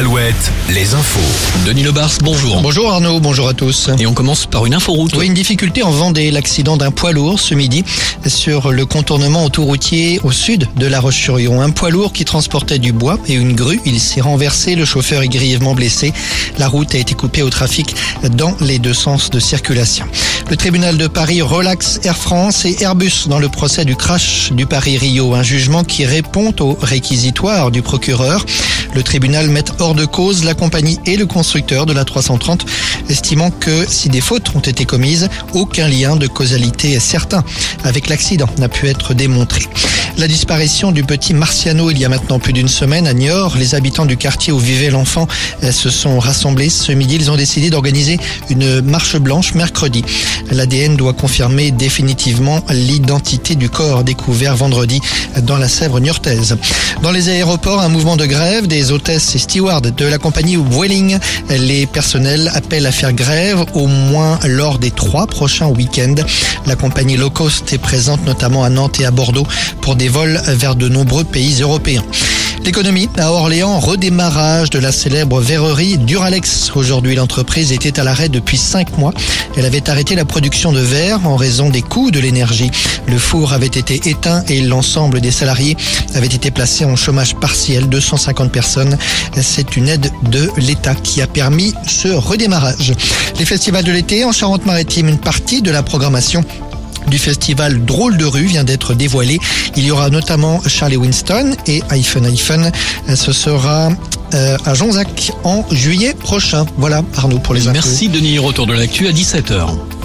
7, les infos. Denis Lebars, bonjour. Bonjour Arnaud, bonjour à tous. Et on commence par une inforoute. Oui, une difficulté en Vendée, l'accident d'un poids lourd ce midi sur le contournement autoroutier au sud de La Roche-sur-Yon. Un poids lourd qui transportait du bois et une grue. Il s'est renversé, le chauffeur est grièvement blessé. La route a été coupée au trafic dans les deux sens de circulation. Le tribunal de Paris relaxe Air France et Airbus dans le procès du crash du Paris-Rio. Un jugement qui répond au réquisitoire du procureur. Le tribunal met hors de cause la compagnie et le constructeur de la 330, estimant que si des fautes ont été commises, aucun lien de causalité est certain avec l'accident n'a pu être démontré. La disparition du petit Marciano il y a maintenant plus d'une semaine à Niort, les habitants du quartier où vivait l'enfant euh, se sont rassemblés ce midi. Ils ont décidé d'organiser une marche blanche mercredi. L'ADN doit confirmer définitivement l'identité du corps découvert vendredi dans la Sèvre niortaise. Dans les aéroports, un mouvement de grève des hôtesses et stewards de la compagnie Vueling. Les personnels appellent à faire grève au moins lors des trois prochains week-ends. La compagnie low cost est présente notamment à Nantes et à Bordeaux pour des vols vers de nombreux pays européens. L'économie à Orléans, redémarrage de la célèbre verrerie Duralex. Aujourd'hui, l'entreprise était à l'arrêt depuis cinq mois. Elle avait arrêté la production de verre en raison des coûts de l'énergie. Le four avait été éteint et l'ensemble des salariés avait été placé en chômage partiel. 250 personnes. C'est une aide de l'État qui a permis ce redémarrage. Les festivals de l'été en Charente-Maritime, une partie de la programmation du festival Drôle de rue vient d'être dévoilé. Il y aura notamment Charlie Winston et iPhone iPhone. Ce sera euh, à Jonzac en juillet prochain. Voilà Arnaud pour les infos. Merci Denis, retour de l'actu à 17h.